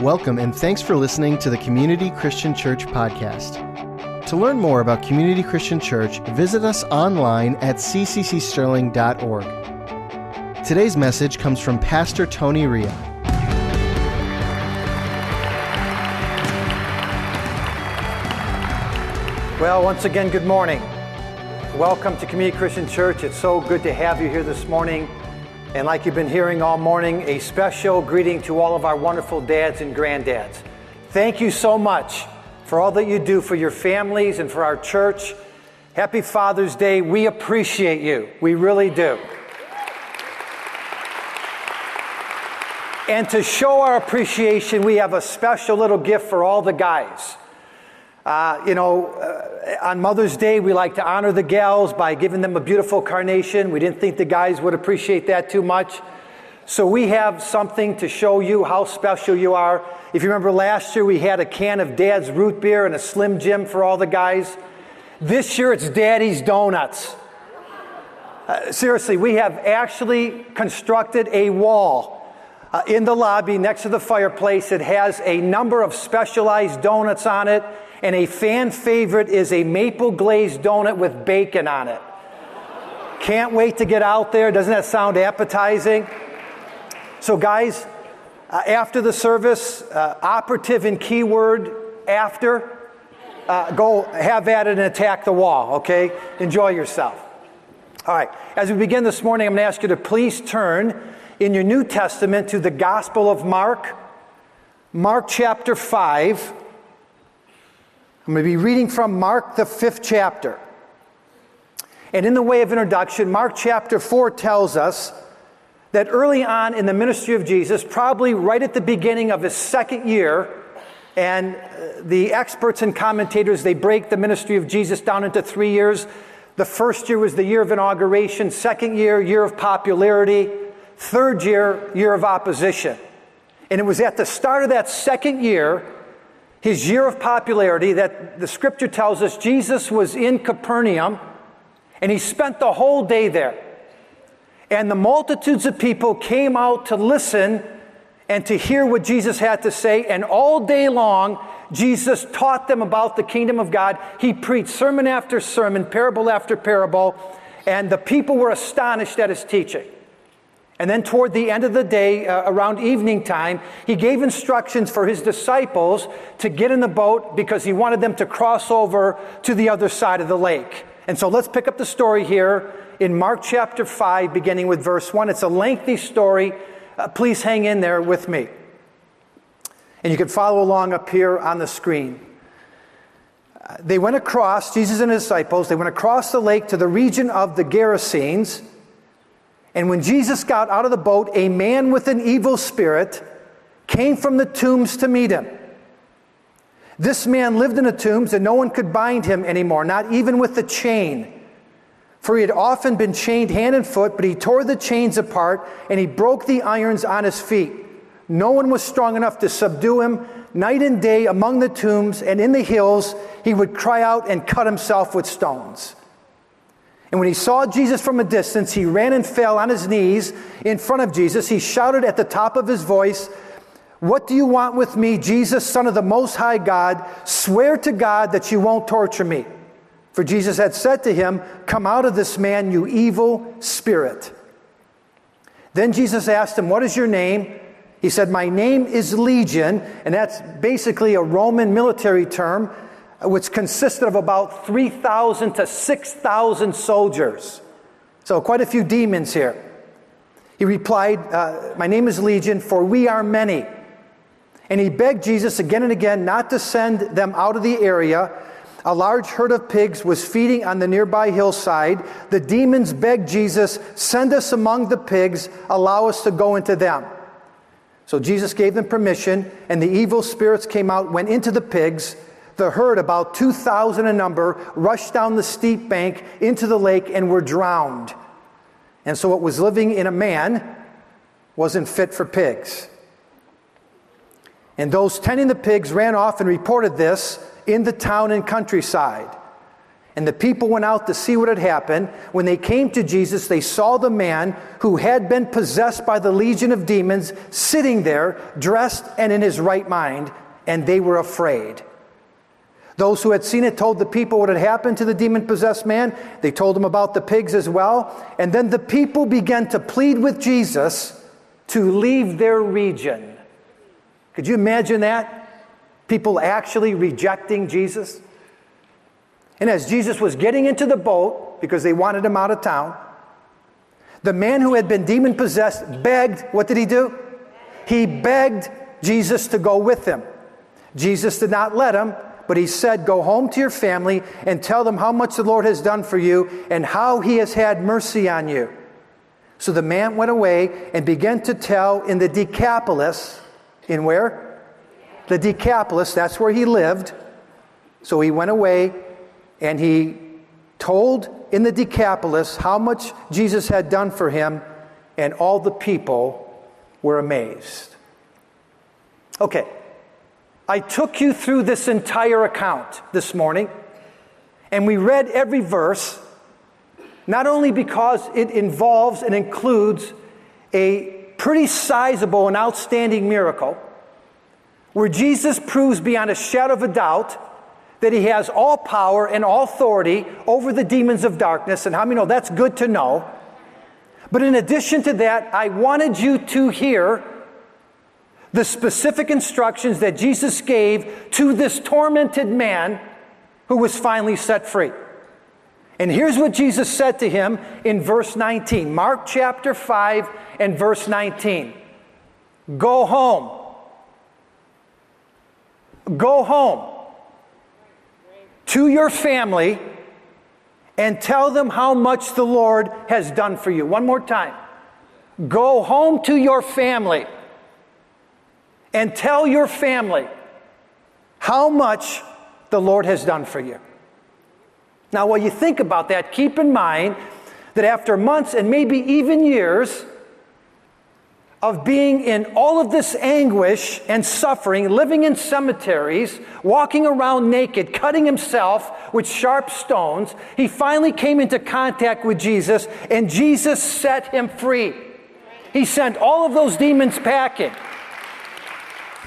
Welcome and thanks for listening to the Community Christian Church podcast. To learn more about Community Christian Church, visit us online at cccsterling.org. Today's message comes from Pastor Tony Ria. Well, once again, good morning. Welcome to Community Christian Church. It's so good to have you here this morning. And like you've been hearing all morning, a special greeting to all of our wonderful dads and granddads. Thank you so much for all that you do for your families and for our church. Happy Father's Day. We appreciate you. We really do. And to show our appreciation, we have a special little gift for all the guys. Uh, you know, uh, on Mother's Day, we like to honor the gals by giving them a beautiful carnation. We didn't think the guys would appreciate that too much. So we have something to show you how special you are. If you remember last year, we had a can of Dad's root beer and a Slim Jim for all the guys. This year, it's Daddy's Donuts. Uh, seriously, we have actually constructed a wall uh, in the lobby next to the fireplace. It has a number of specialized donuts on it and a fan favorite is a maple glazed donut with bacon on it. Can't wait to get out there. Doesn't that sound appetizing? So, guys, uh, after the service, uh, operative and keyword after, uh, go have at it and attack the wall, okay? Enjoy yourself. All right, as we begin this morning, I'm going to ask you to please turn in your New Testament to the Gospel of Mark, Mark chapter 5. I'm going to be reading from Mark, the fifth chapter. And in the way of introduction, Mark chapter 4 tells us that early on in the ministry of Jesus, probably right at the beginning of his second year, and uh, the experts and commentators, they break the ministry of Jesus down into three years. The first year was the year of inauguration, second year, year of popularity, third year, year of opposition. And it was at the start of that second year his year of popularity that the scripture tells us Jesus was in Capernaum and he spent the whole day there. And the multitudes of people came out to listen and to hear what Jesus had to say. And all day long, Jesus taught them about the kingdom of God. He preached sermon after sermon, parable after parable, and the people were astonished at his teaching. And then, toward the end of the day, uh, around evening time, he gave instructions for his disciples to get in the boat because he wanted them to cross over to the other side of the lake. And so let's pick up the story here in Mark chapter 5, beginning with verse 1. It's a lengthy story. Uh, please hang in there with me. And you can follow along up here on the screen. Uh, they went across, Jesus and his disciples, they went across the lake to the region of the Gerasenes. And when Jesus got out of the boat, a man with an evil spirit came from the tombs to meet him. This man lived in the tombs, and no one could bind him anymore, not even with a chain. For he had often been chained hand and foot, but he tore the chains apart and he broke the irons on his feet. No one was strong enough to subdue him. Night and day among the tombs and in the hills, he would cry out and cut himself with stones. And when he saw Jesus from a distance, he ran and fell on his knees in front of Jesus. He shouted at the top of his voice, What do you want with me, Jesus, Son of the Most High God? Swear to God that you won't torture me. For Jesus had said to him, Come out of this man, you evil spirit. Then Jesus asked him, What is your name? He said, My name is Legion, and that's basically a Roman military term which consisted of about 3,000 to 6,000 soldiers. So, quite a few demons here. He replied, uh, My name is Legion, for we are many. And he begged Jesus again and again not to send them out of the area. A large herd of pigs was feeding on the nearby hillside. The demons begged Jesus, Send us among the pigs, allow us to go into them. So Jesus gave them permission, and the evil spirits came out, went into the pigs the herd, about 2,000 in number, rushed down the steep bank into the lake and were drowned. And so what was living in a man wasn't fit for pigs. And those tending the pigs ran off and reported this in the town and countryside. And the people went out to see what had happened. When they came to Jesus, they saw the man who had been possessed by the legion of demons sitting there, dressed and in his right mind, and they were afraid. Those who had seen it told the people what had happened to the demon possessed man. They told him about the pigs as well. And then the people began to plead with Jesus to leave their region. Could you imagine that? People actually rejecting Jesus? And as Jesus was getting into the boat, because they wanted him out of town, the man who had been demon possessed begged, what did he do? He begged Jesus to go with him. Jesus did not let him, but he said, Go home to your family and tell them how much the Lord has done for you and how he has had mercy on you. So the man went away and began to tell in the Decapolis, in where? The Decapolis, that's where he lived. So he went away and he told in the Decapolis how much Jesus had done for him, and all the people were amazed. Okay, I took you through this entire account this morning, and we read every verse, not only because it involves and includes a pretty sizable and outstanding miracle, where Jesus proves beyond a shadow of a doubt that he has all power and all authority over the demons of darkness. And how many know that's good to know? But in addition to that, I wanted you to hear the specific instructions that Jesus gave to this tormented man who was finally set free. And here's what Jesus said to him in verse 19 Mark chapter 5 and verse 19. Go home. Go home to your family and tell them how much the Lord has done for you. One more time. Go home to your family and tell your family how much the Lord has done for you. Now, while you think about that, keep in mind that after months and maybe even years of being in all of this anguish and suffering, living in cemeteries, walking around naked, cutting himself with sharp stones, he finally came into contact with Jesus, and Jesus set him free. He sent all of those demons packing.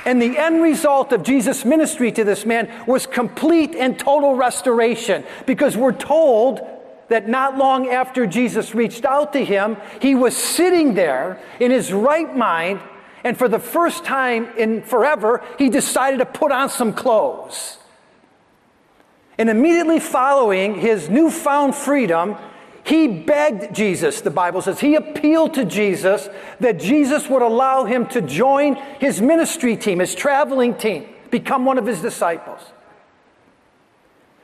And the end result of Jesus' ministry to this man was complete and total restoration because we're told that not long after Jesus reached out to him, he was sitting there in his right mind, and for the first time in forever, he decided to put on some clothes. And immediately following his newfound freedom, he begged Jesus, the Bible says. He appealed to Jesus that Jesus would allow him to join his ministry team, his traveling team, become one of his disciples.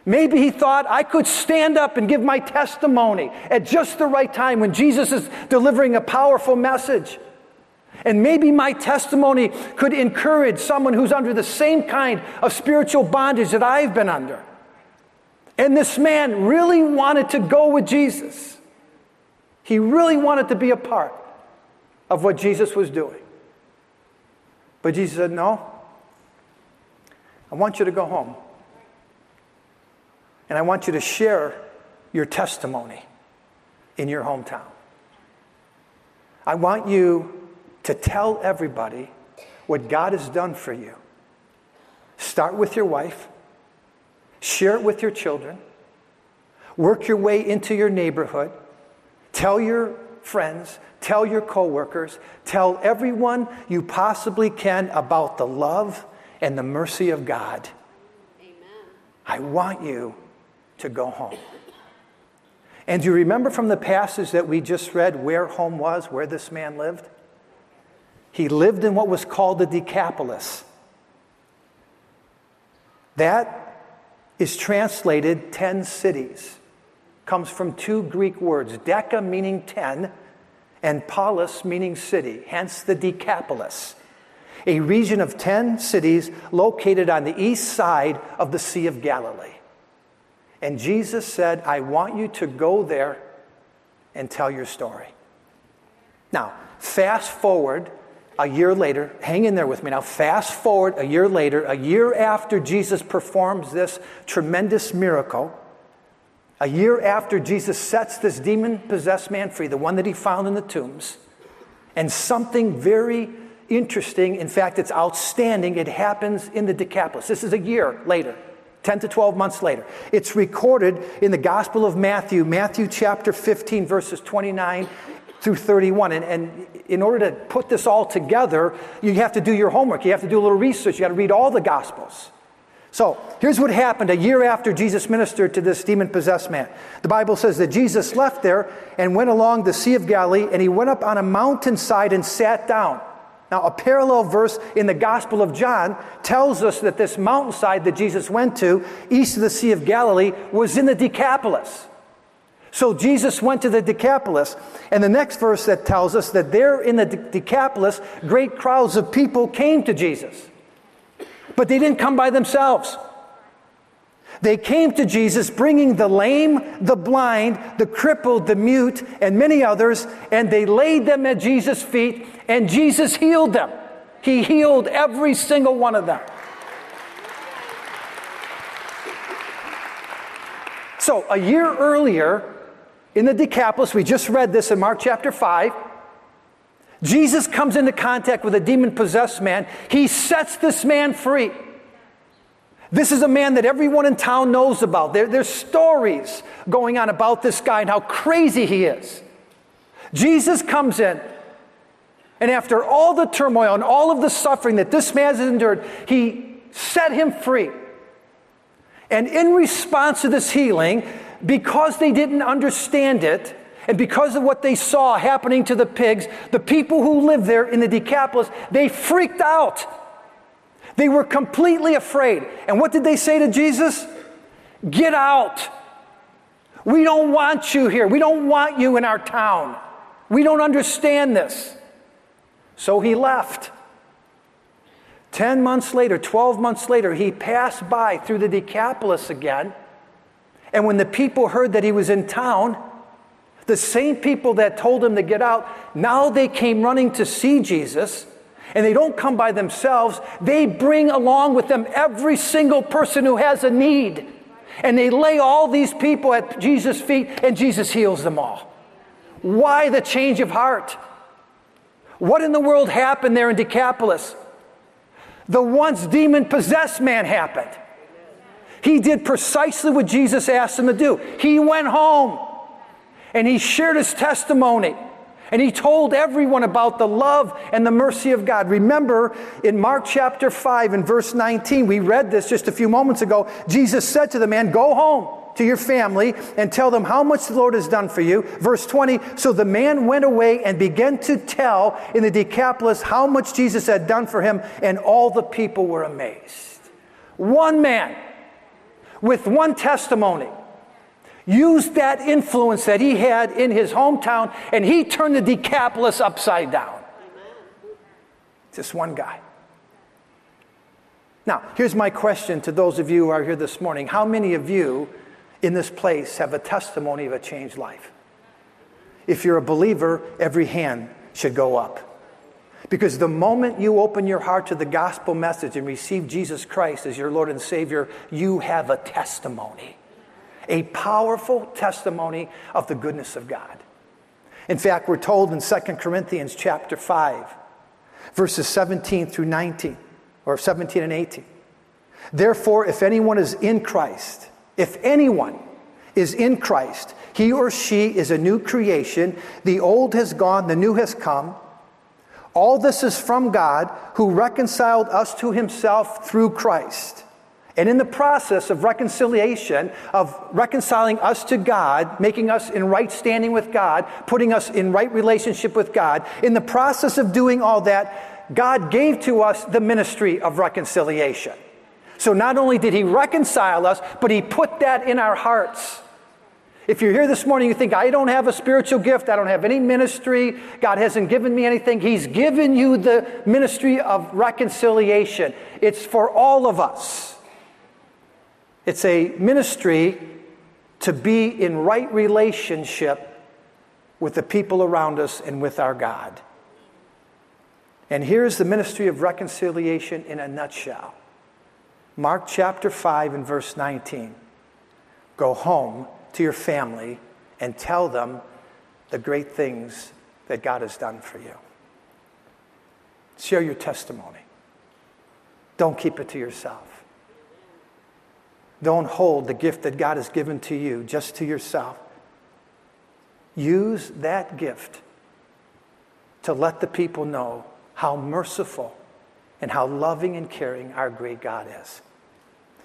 Maybe he thought I could stand up and give my testimony at just the right time when Jesus is delivering a powerful message. And maybe my testimony could encourage someone who's under the same kind of spiritual bondage that I've been under. And this man really wanted to go with Jesus. He really wanted to be a part of what Jesus was doing. But Jesus said, No, I want you to go home. And I want you to share your testimony in your hometown. I want you to tell everybody what God has done for you. Start with your wife, share it with your children, work your way into your neighborhood, tell your friends, tell your coworkers, tell everyone you possibly can about the love and the mercy of God. Amen. I want you to go home. And do you remember from the passage that we just read where home was, where this man lived? He lived in what was called the Decapolis. That is translated 10 cities. Comes from two Greek words, deca meaning 10 and polis meaning city, hence the Decapolis. A region of 10 cities located on the east side of the Sea of Galilee. And Jesus said, I want you to go there and tell your story. Now, fast forward a year later, hang in there with me now. Fast forward a year later, a year after Jesus performs this tremendous miracle, A year after Jesus sets this demon possessed man free, the one that he found in the tombs, and something very interesting, in fact, it's outstanding, it happens in the Decapolis. This is a year later. 10 to 12 months later. It's recorded in the Gospel of Matthew, Matthew chapter 15, verses 29 through 31. And, and in order to put this all together, you have to do your homework. You have to do a little research. You got to read all the Gospels. So here's what happened a year after Jesus ministered to this demon possessed man. The Bible says that Jesus left there and went along the Sea of Galilee, and he went up on a mountainside and sat down. Now, a parallel verse in the Gospel of John tells us that this mountainside that Jesus went to, east of the Sea of Galilee, was in the Decapolis. So Jesus went to the Decapolis. And the next verse that tells us that there in the Decapolis, great crowds of people came to Jesus. But they didn't come by themselves. They came to Jesus bringing the lame, the blind, the crippled, the mute, and many others, and they laid them at Jesus' feet, and Jesus healed them. He healed every single one of them. So, a year earlier in the Decapolis, we just read this in Mark chapter 5. Jesus comes into contact with a demon possessed man. He sets this man free. This is a man that everyone in town knows about. There, there's stories going on about this guy and how crazy he is. Jesus comes in, and after all the turmoil and all of the suffering that this man has endured, he set him free. And in response to this healing, because they didn't understand it, and because of what they saw happening to the pigs, the people who lived there in the Decapolis, they freaked out. They were completely afraid. And what did they say to Jesus? Get out. We don't want you here. We don't want you in our town. We don't understand this. So he left. 10 months later, 12 months later, he passed by through the Decapolis again. And when the people heard that he was in town, the same people that told him to get out, now they came running to see Jesus and they don't come by themselves, they bring along with them every single person who has a need. And they lay all these people at Jesus' feet, and Jesus heals them all. Why the change of heart? What in the world happened there in Decapolis? The once demon possessed man happened. He did precisely what Jesus asked him to do. He went home and he shared his testimony. And he told everyone about the love and the mercy of God. Remember in Mark chapter 5 and verse 19, we read this just a few moments ago. Jesus said to the man, Go home to your family and tell them how much the Lord has done for you. Verse 20, so the man went away and began to tell in the Decapolis how much Jesus had done for him, and all the people were amazed. One man with one testimony used that influence that he had in his hometown and he turned the Decapolis upside down. Just one guy. Now, here's my question to those of you who are here this morning. How many of you in this place have a testimony of a changed life? If you're a believer, every hand should go up. Because the moment you open your heart to the gospel message and receive Jesus Christ as your Lord and Savior, you have a testimony a powerful testimony of the goodness of God. In fact, we're told in 2 Corinthians chapter 5, verses 17 through 19, or 17 and 18. Therefore, if anyone is in Christ, if anyone is in Christ, he or she is a new creation. The old has gone, the new has come. All this is from God who reconciled us to himself through Christ and in the process of reconciliation, of reconciling us to God, making us in right standing with God, putting us in right relationship with God, in the process of doing all that, God gave to us the ministry of reconciliation. So not only did He reconcile us, but He put that in our hearts. If you're here this morning, you think, I don't have a spiritual gift, I don't have any ministry, God hasn't given me anything. He's given you the ministry of reconciliation. It's for all of us. It's a ministry to be in right relationship with the people around us and with our God. And here's the ministry of reconciliation in a nutshell Mark chapter 5 and verse 19. Go home to your family and tell them the great things that God has done for you. Share your testimony. Don't keep it to yourself. Don't hold the gift that God has given to you just to yourself. Use that gift to let the people know how merciful and how loving and caring our great God is.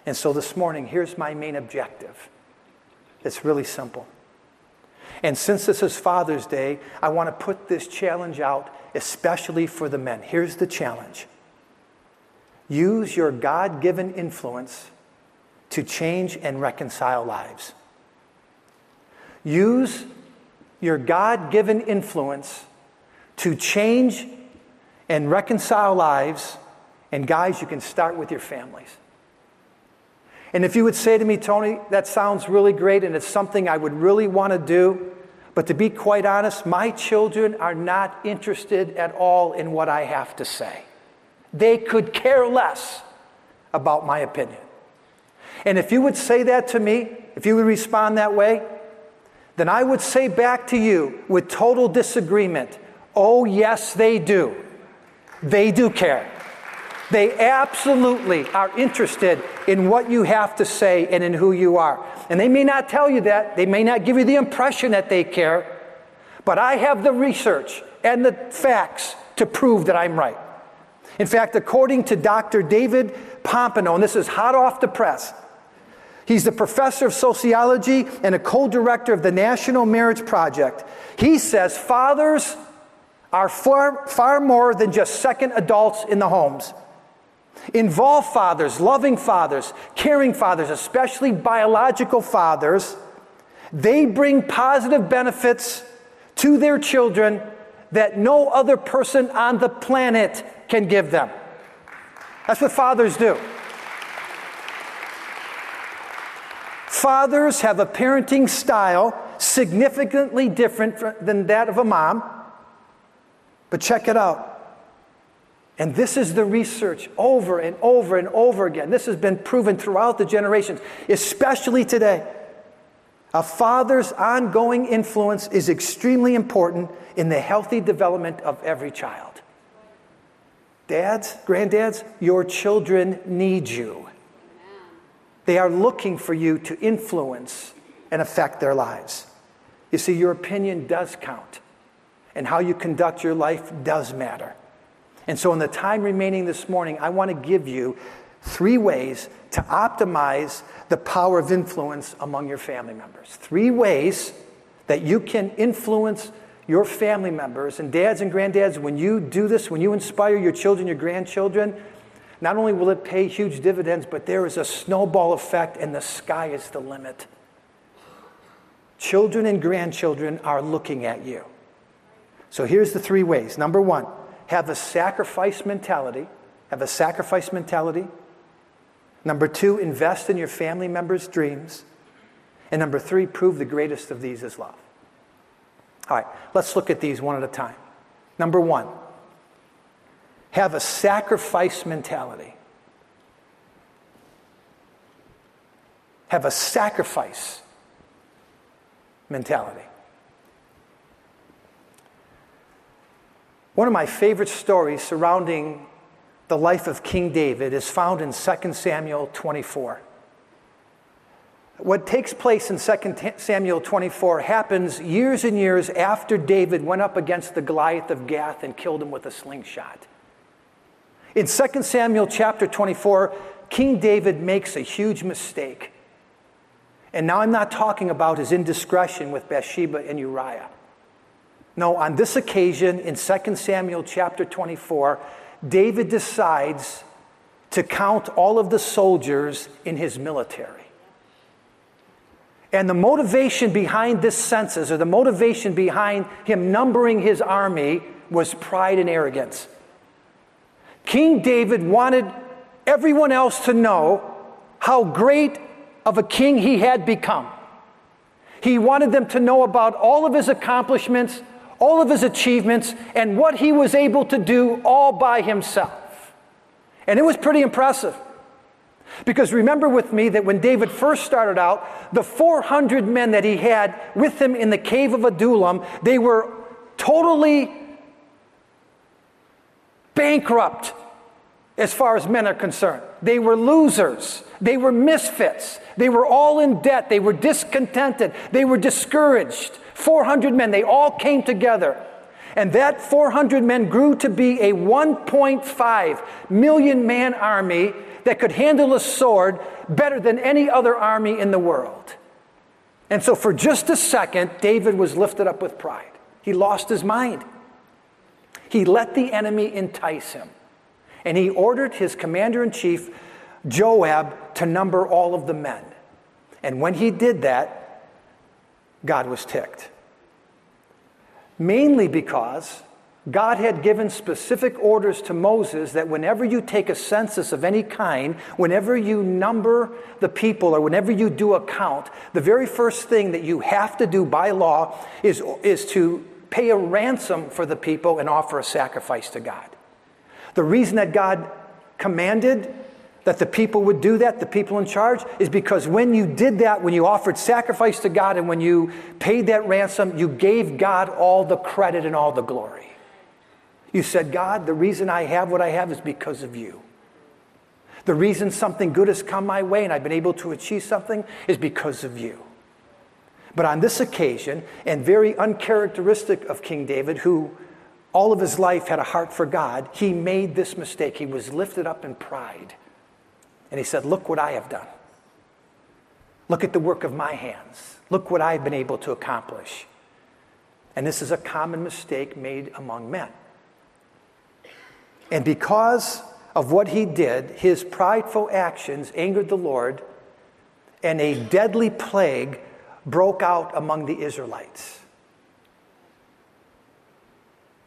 And so this morning, here's my main objective. It's really simple. And since this is Father's Day, I want to put this challenge out, especially for the men. Here's the challenge use your God given influence to change and reconcile lives. Use your God given influence to change and reconcile lives. And guys, you can start with your families. And if you would say to me, Tony, that sounds really great and it's something I would really want to do, but to be quite honest, my children are not interested at all in what I have to say. They could care less about my opinion. And if you would say that to me, if you would respond that way, then I would say back to you with total disagreement oh, yes, they do. They do care. They absolutely are interested in what you have to say and in who you are. And they may not tell you that, they may not give you the impression that they care, but I have the research and the facts to prove that I'm right. In fact, according to Dr. David Popenoe, and this is hot off the press, he's the professor of sociology and a co director of the National Marriage Project. He says fathers are far, far more than just second adults in the homes. Involve fathers, loving fathers, caring fathers, especially biological fathers. They bring positive benefits to their children that no other person on the planet can give them. That's what fathers do. Fathers have a parenting style significantly different than that of a mom. But check it out. And this is the research over and over and over again. This has been proven throughout the generations, especially today. A father's ongoing influence is extremely important in the healthy development of every child. Dads, granddads, your children need you. They are looking for you to influence and affect their lives. You see, your opinion does count, and how you conduct your life does matter. And so, in the time remaining this morning, I want to give you three ways to optimize the power of influence among your family members. Three ways that you can influence your family members. And dads and granddads, when you do this, when you inspire your children, your grandchildren, not only will it pay huge dividends, but there is a snowball effect, and the sky is the limit. Children and grandchildren are looking at you. So here's the three ways. Number one, have a sacrifice mentality. Have a sacrifice mentality. Number two, invest in your family members' dreams. And number three, prove the greatest of these is love. All right, let's look at these one at a time. Number one, have a sacrifice mentality. Have a sacrifice mentality. One of my favorite stories surrounding the life of King David is found in 2 Samuel 24. What takes place in 2 Samuel 24 happens years and years after David went up against the Goliath of Gath and killed him with a slingshot. In 2 Samuel chapter 24, King David makes a huge mistake. And now I'm not talking about his indiscretion with Bathsheba and Uriah. No, on this occasion in 2 Samuel chapter 24, David decides to count all of the soldiers in his military. And the motivation behind this census, or the motivation behind him numbering his army, was pride and arrogance. King David wanted everyone else to know how great of a king he had become. He wanted them to know about all of his accomplishments all of his achievements, and what he was able to do all by himself. And it was pretty impressive. Because remember with me that when David first started out, the 400 men that he had with him in the cave of Adullam, they were totally bankrupt as far as men are concerned. They were losers. They were misfits. They were all in debt. They were discontented. They were discouraged. 400 men, they all came together. And that 400 men grew to be a 1.5 million man army that could handle a sword better than any other army in the world. And so, for just a second, David was lifted up with pride. He lost his mind. He let the enemy entice him. And he ordered his commander in chief, Joab, to number all of the men. And when he did that, God was ticked. Mainly because God had given specific orders to Moses that whenever you take a census of any kind, whenever you number the people or whenever you do a count, the very first thing that you have to do by law is, is to pay a ransom for the people and offer a sacrifice to God. The reason that God commanded that the people would do that, the people in charge, is because when you did that, when you offered sacrifice to God and when you paid that ransom, you gave God all the credit and all the glory. You said, God, the reason I have what I have is because of you. The reason something good has come my way and I've been able to achieve something is because of you. But on this occasion, and very uncharacteristic of King David, who all of his life had a heart for God, he made this mistake. He was lifted up in pride. And he said, Look what I have done. Look at the work of my hands. Look what I've been able to accomplish. And this is a common mistake made among men. And because of what he did, his prideful actions angered the Lord, and a deadly plague broke out among the Israelites.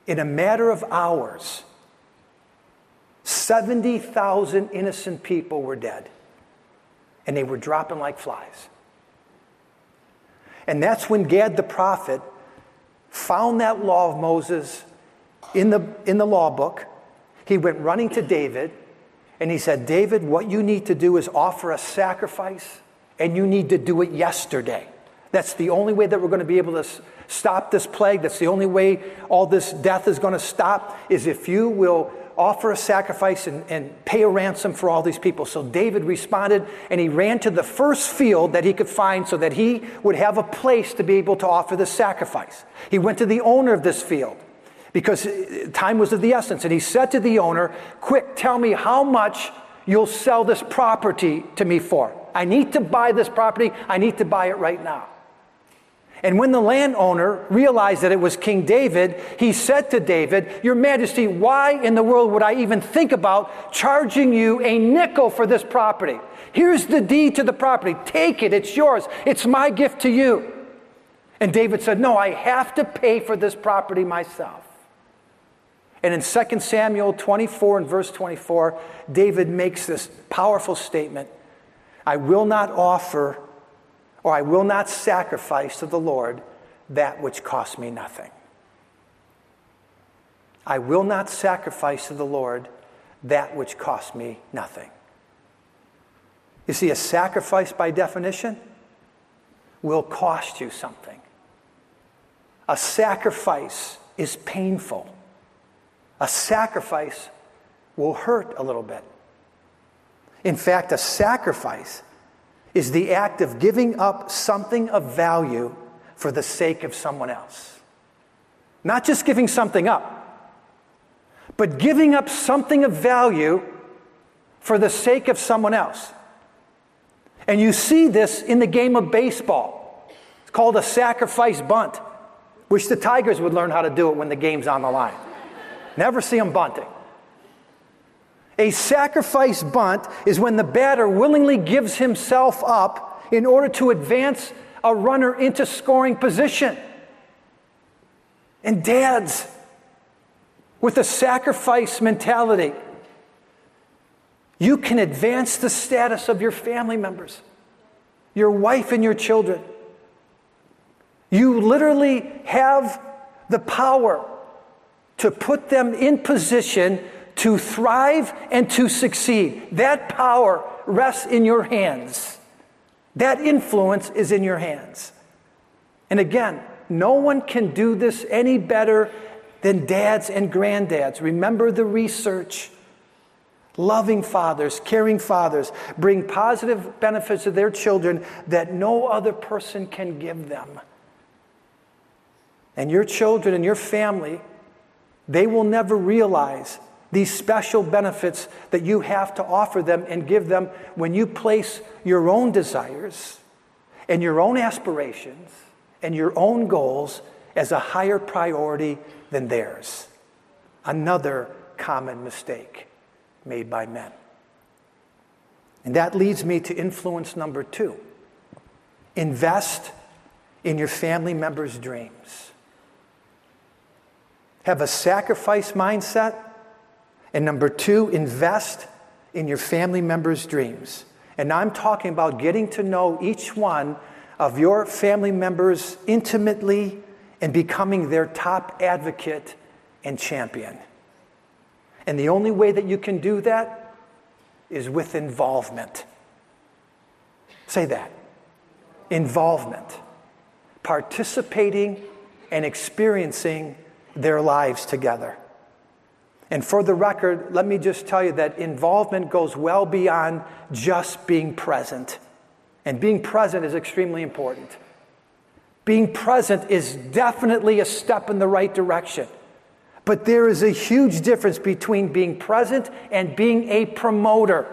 In a matter of hours, 70,000 innocent people were dead, and they were dropping like flies. And that's when Gad the prophet found that law of Moses in the, in the law book he went running to David and he said, David, what you need to do is offer a sacrifice and you need to do it yesterday. That's the only way that we're going to be able to stop this plague. That's the only way all this death is going to stop, is if you will offer a sacrifice and, and, pay a ransom for all these people. So David responded and he ran to the first field that he could find so that he would have a place to be able to offer the sacrifice. He went to the owner of this field because uh, time was of the essence. And he said to the owner, Quick, tell me how much you'll sell this property to me for. I need to buy this property. I need to buy it right now. And when the landowner realized that it was King David, he said to David, Your Majesty, why in the world would I even think about charging you a nickel for this property? Here's the deed to the property. Take it, it's yours. It's my gift to you. And David said, No, I have to pay for this property myself. And in 2 Samuel 24 and verse 24, David makes this powerful statement I will not offer or I will not sacrifice to the Lord that which costs me nothing. I will not sacrifice to the Lord that which costs me nothing. You see, a sacrifice by definition will cost you something. A sacrifice is painful a sacrifice will hurt a little bit. In fact, a sacrifice is the act of giving up something of value for the sake of someone else. Not just giving something up, but giving up something of value for the sake of someone else. And you see this in the game of baseball. It's called a sacrifice bunt. Wish the Tigers would learn how to do it when the game's on the line. Never see them bunting. A sacrifice bunt is when the batter willingly gives himself up in order to advance a runner into scoring position. And dads, with a sacrifice mentality, you can advance the status of your family members, your wife, and your children. You literally have the power to put them in position to thrive and to succeed. That power rests in your hands. That influence is in your hands. And again, no one can do this any better than dads and granddads. Remember the research. Loving fathers, caring fathers bring positive benefits to their children that no other person can give them. And your children and your family, they will never realize these special benefits that you have to offer them and give them when you place your own desires and your own aspirations and your own goals as a higher priority than theirs. Another common mistake made by men. And that leads me to influence number two invest in your family members' dreams. Have a sacrifice mindset and number two, invest in your family members' dreams. And I'm talking about getting to know each one of your family members intimately and becoming their top advocate and champion. And the only way that you can do that is with involvement. Say that involvement, participating and experiencing their lives together. And for the record, let me just tell you that involvement goes well beyond just being present. And being present is extremely important. Being present is definitely a step in the right direction. But there is a huge difference between being present and being a promoter.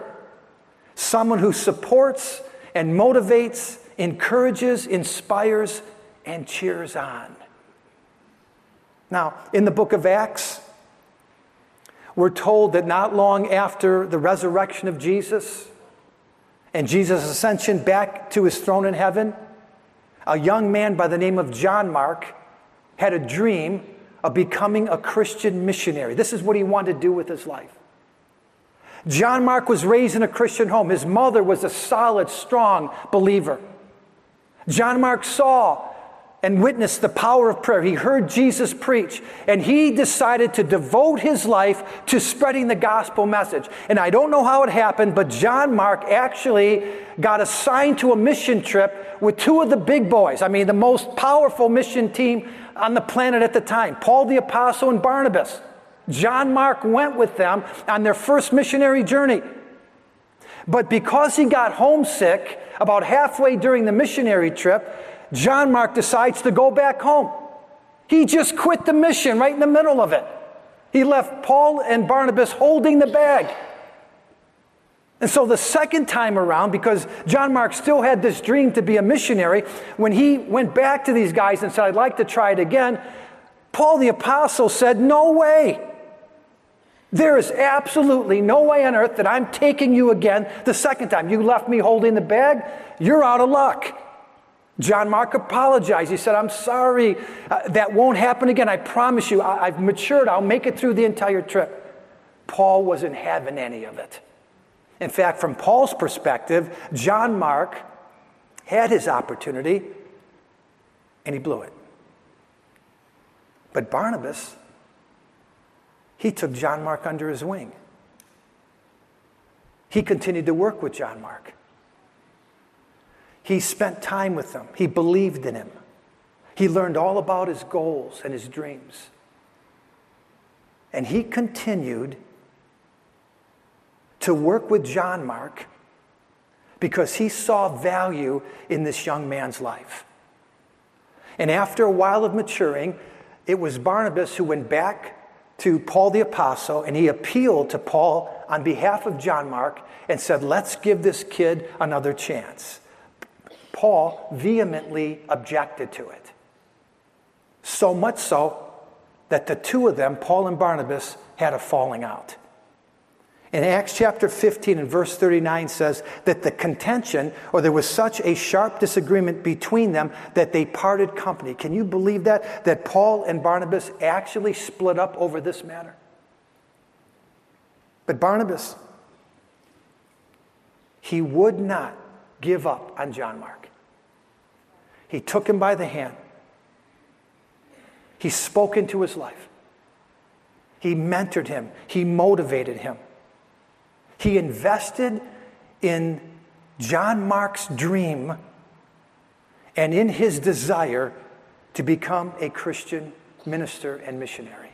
Someone who supports and motivates, encourages, inspires, and cheers on. Now, in the book of Acts, we're told that not long after the resurrection of Jesus and Jesus' ascension back to his throne in heaven, a young man by the name of John Mark had a dream of becoming a Christian missionary. This is what he wanted to do with his life. John Mark was raised in a Christian home. His mother was a solid, strong believer. John Mark saw and witnessed the power of prayer. He heard Jesus preach, and he decided to devote his life to spreading the gospel message. And I don't know how it happened, but John Mark actually got assigned to a mission trip with two of the big boys. I mean, the most powerful mission team on the planet at the time Paul the Apostle and Barnabas. John Mark went with them on their first missionary journey. But because he got homesick about halfway during the missionary trip, John Mark decides to go back home. He just quit the mission right in the middle of it. He left Paul and Barnabas holding the bag. And so the second time around, because John Mark still had this dream to be a missionary, when he went back to these guys and said, I'd like to try it again, Paul the Apostle said, No way. There is absolutely no way on earth that I'm taking you again the second time. You left me holding the bag, you're out of luck. John Mark apologized. He said, I'm sorry. Uh, that won't happen again. I promise you. I, I've matured. I'll make it through the entire trip. Paul wasn't having any of it. In fact, from Paul's perspective, John Mark had his opportunity and he blew it. But Barnabas, he took John Mark under his wing. He continued to work with John Mark. He spent time with them, he believed in him. He learned all about his goals and his dreams. And he continued to work with John Mark because he saw value in this young man's life. And after a while of maturing, it was Barnabas who went back to Paul the Apostle and he appealed to Paul on behalf of John Mark and said, Let's give this kid another chance. Paul vehemently objected to it. So much so that the two of them, Paul and Barnabas, had a falling out. In Acts chapter 15 and verse 39 says that the contention, or there was such a sharp disagreement between them that they parted company. Can you believe that? That Paul and Barnabas actually split up over this matter? But Barnabas, he would not give up on John Mark. He took him by the hand. He spoke into his life. He mentored him. He motivated him. He invested in John Mark's dream and in his desire to become a Christian minister and missionary.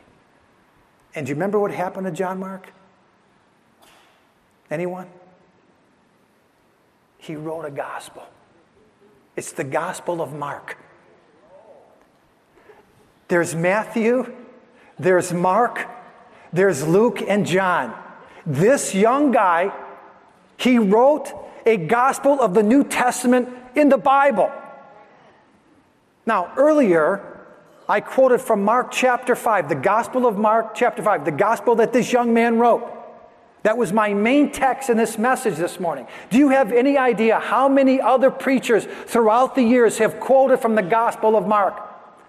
And do you remember what happened to John Mark? Anyone? He wrote a gospel. It's the Gospel of Mark. There's Matthew, there's Mark, there's Luke and John. This young guy, he wrote a gospel of the New Testament in the Bible. Now, earlier, I quoted from Mark chapter 5, the Gospel of Mark chapter 5, the gospel that this young man wrote. That was my main text in this message this morning. Do you have any idea how many other preachers throughout the years have quoted from the Gospel of Mark?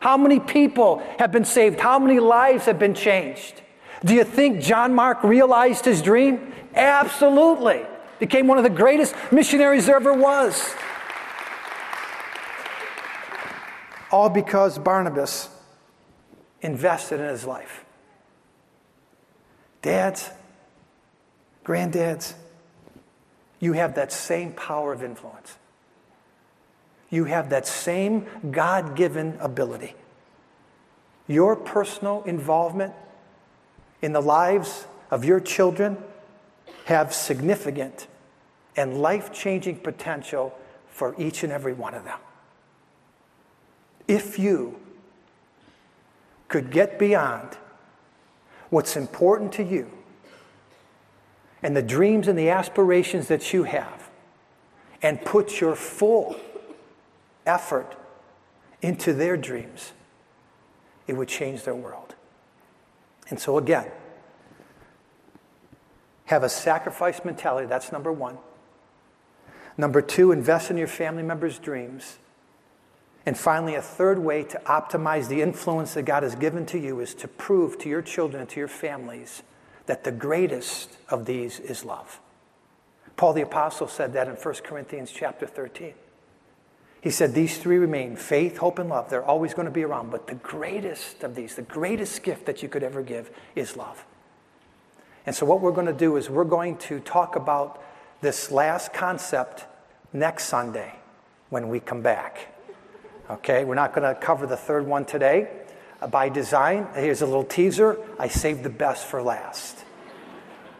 How many people have been saved? How many lives have been changed? Do you think John Mark realized his dream? Absolutely. Became one of the greatest missionaries there ever was. All because Barnabas invested in his life. Dads, granddads, you have that same power of influence. You have that same God given ability. Your personal involvement in the lives of your children have significant and life changing potential for each and every one of them. If you could get beyond what's important to you and the dreams and the aspirations that you have and put your full effort into their dreams, it would change their world. And so, again, have a sacrifice mentality. That's number one. Number two, invest in your family members' dreams. And finally, a third way to optimize the influence that God has given to you is to prove to your children and to your families that the greatest of these is love. Paul the apostle said that in 1 Corinthians chapter 13. He said these three remain faith, hope, and love. They're always going to be around, but the greatest of these, the greatest gift that you could ever give is love. And so, what we're going to do is we're going to talk about this last concept next Sunday when we come back. Okay, we're not going to cover the third one today. By design, here's a little teaser. I saved the best for last.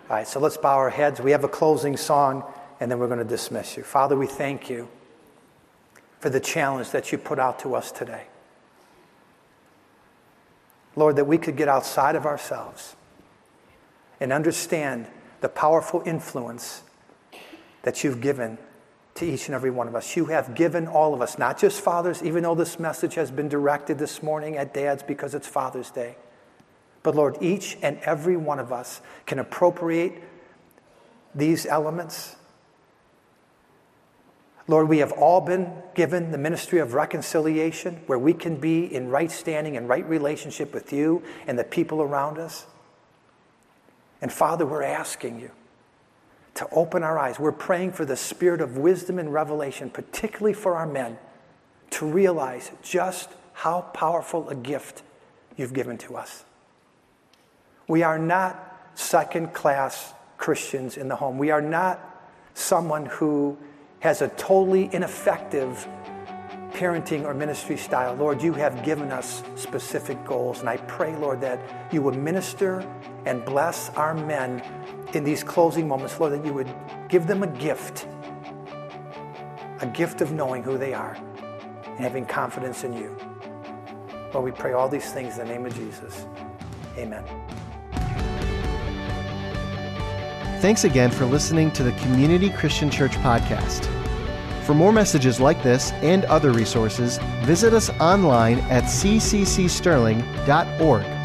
All right, so let's bow our heads. We have a closing song, and then we're going to dismiss you. Father, we thank you for the challenge that you put out to us today. Lord, that we could get outside of ourselves and understand the powerful influence that you've given to each and every one of us. You have given all of us, not just fathers, even though this message has been directed this morning at dads because it's Father's Day. But Lord, each and every one of us can appropriate these elements Lord, we have all been given the ministry of reconciliation where we can be in right standing and right relationship with you and the people around us. And Father, we're asking you to open our eyes. We're praying for the spirit of wisdom and revelation, particularly for our men, to realize just how powerful a gift you've given to us. We are not second class Christians in the home. We are not someone who has a totally ineffective parenting or ministry style. Lord, you have given us specific goals. And I pray, Lord, that you would minister and bless our men in these closing moments. Lord, that you would give them a gift, a gift of knowing who they are and having confidence in you. Lord, we pray all these things in the name of Jesus. Amen. Thanks again for listening to the Community Christian Church podcast. For more messages like this and other resources, visit us online at cccsterling.org.